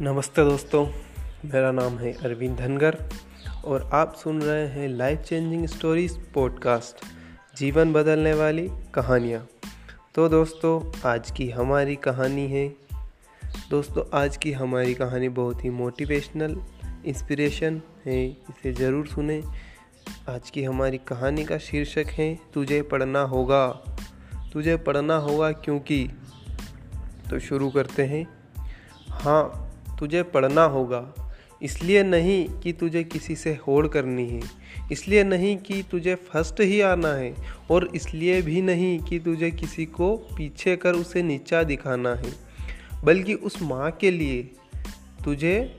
नमस्ते दोस्तों, मेरा नाम है अरविंद धनगर और आप सुन रहे हैं लाइफ चेंजिंग स्टोरीज पॉडकास्ट जीवन बदलने वाली कहानियाँ। तो दोस्तों, आज की हमारी कहानी है। दोस्तों, आज की हमारी कहानी बहुत ही मोटिवेशनल इंस्पिरेशन है, इसे ज़रूर सुने। आज की हमारी कहानी का शीर्षक है, तुझे पढ़ना होगा। तुझे पढ़ना होगा क्योंकि तो शुरू करते हैं। हाँ तुझे पढ़ना होगा। इसलिए नहीं कि तुझे किसी से होड़ करनी है। इसलिए नहीं कि तुझे फ़र्स्ट ही आना है। और इसलिए भी नहीं कि तुझे किसी को पीछे कर उसे नीचा दिखाना है। बल्कि उस माँ के लिए तुझे,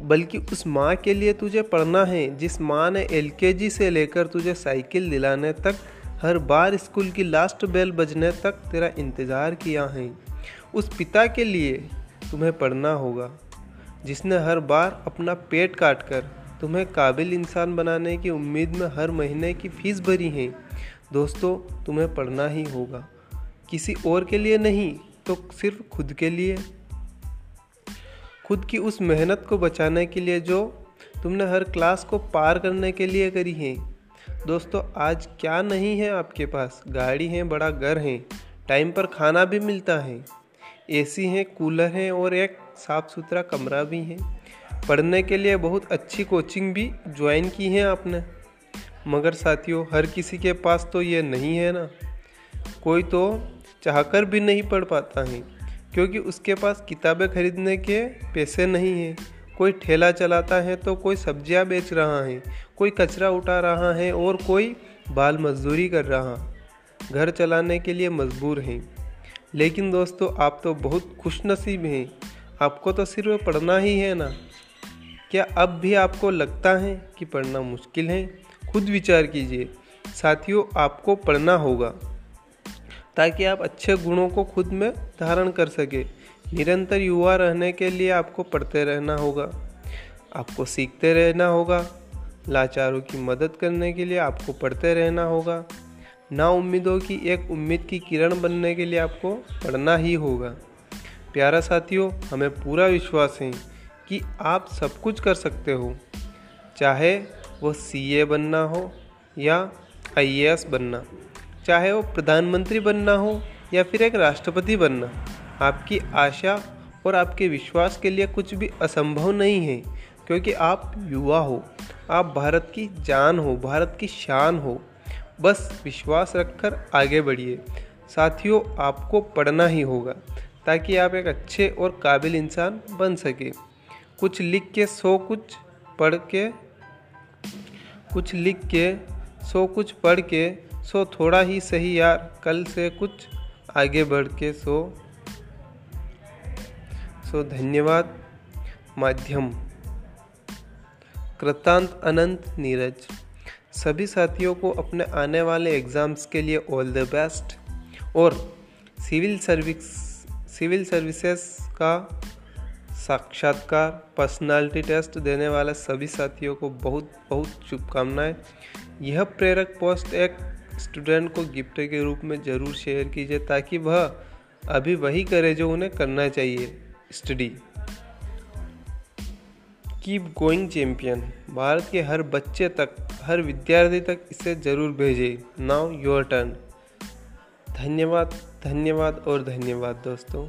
बल्कि उस माँ के लिए तुझे पढ़ना है। जिस माँ ने एलकेजी से लेकर तुझे साइकिल दिलाने तक, हर बार स्कूल की लास्ट बेल बजने तक तेरा इंतज़ार किया है। उस पिता के लिए तुम्हें पढ़ना होगा। जिसने हर बार अपना पेट काट कर तुम्हें काबिल इंसान बनाने की उम्मीद में हर महीने की फ़ीस भरी है, दोस्तों, तुम्हें पढ़ना ही होगा। किसी और के लिए नहीं तो सिर्फ़ खुद के लिए। खुद की उस मेहनत को बचाने के लिए जो तुमने हर क्लास को पार करने के लिए करी है। दोस्तों, आज क्या नहीं है आपके पास? गाड़ी है, बड़ा घर है। टाइम पर खाना भी मिलता है। एसी है, कूलर है और एक साफ़ सुथरा कमरा भी है। पढ़ने के लिए बहुत अच्छी कोचिंग भी ज्वाइन की है आपने। मगर साथियों, हर किसी के पास तो ये नहीं है ना। कोई तो चाहकर भी नहीं पढ़ पाता है, क्योंकि उसके पास किताबें खरीदने के पैसे नहीं हैं। कोई ठेला चलाता है तो कोई सब्ज़ियाँ बेच रहा है, कोई कचरा उठा रहा है और कोई बाल मजदूरी कर रहा। घर चलाने के लिए मजबूर हैं। लेकिन दोस्तों, आप तो बहुत खुश नसीब हैं। आपको तो सिर्फ़ पढ़ना ही है ना। क्या अब भी आपको लगता है कि पढ़ना मुश्किल है? खुद विचार कीजिए। साथियों, आपको पढ़ना होगा, ताकि आप अच्छे गुणों को खुद में धारण कर सके। निरंतर युवा रहने के लिए आपको पढ़ते रहना होगा। आपको सीखते रहना होगा। लाचारों की मदद करने के लिए आपको पढ़ते रहना होगा। ना उम्मीदों की एक उम्मीद की किरण बनने के लिए आपको पढ़ना ही होगा। प्यारा साथियों, हमें पूरा विश्वास है कि आप सब कुछ कर सकते हो। चाहे वो सीए बनना हो या आईएएस बनना, चाहे वो प्रधानमंत्री बनना हो या फिर एक राष्ट्रपति बनना, आपकी आशा और आपके विश्वास के लिए कुछ भी असंभव नहीं है, क्योंकि आप युवा हो, आप भारत की जान हो, भारत की शान हो। बस विश्वास रखकर आगे बढ़िए। साथियों, आपको पढ़ना ही होगा, ताकि आप एक अच्छे और काबिल इंसान बन सके। कुछ लिख के सो कुछ पढ़ के, कुछ लिख के सो कुछ पढ़ के, सो थोड़ा ही सही यार, कल से कुछ आगे बढ़ के सो। सो धन्यवाद। माध्यम। कृतांत अनंत नीरज। सभी साथियों को अपने आने वाले एग्ज़ाम्स के लिए ऑल द बेस्ट और सिविल सर्विस सिविल सर्विसेज़ का साक्षात्कार पर्सनालिटी टेस्ट देने वाले सभी साथियों को बहुत बहुत शुभकामनाएँ। यह प्रेरक पोस्ट एक स्टूडेंट को गिफ्ट के रूप में ज़रूर शेयर कीजिए ताकि वह अभी वही करे जो उन्हें करना चाहिए study keep going champion Bharat के हर बच्चे तक, हर विद्यार्थी तक इसे ज़रूर भेजे। नाउ योर टर्न धन्यवाद धन्यवाद और धन्यवाद दोस्तों।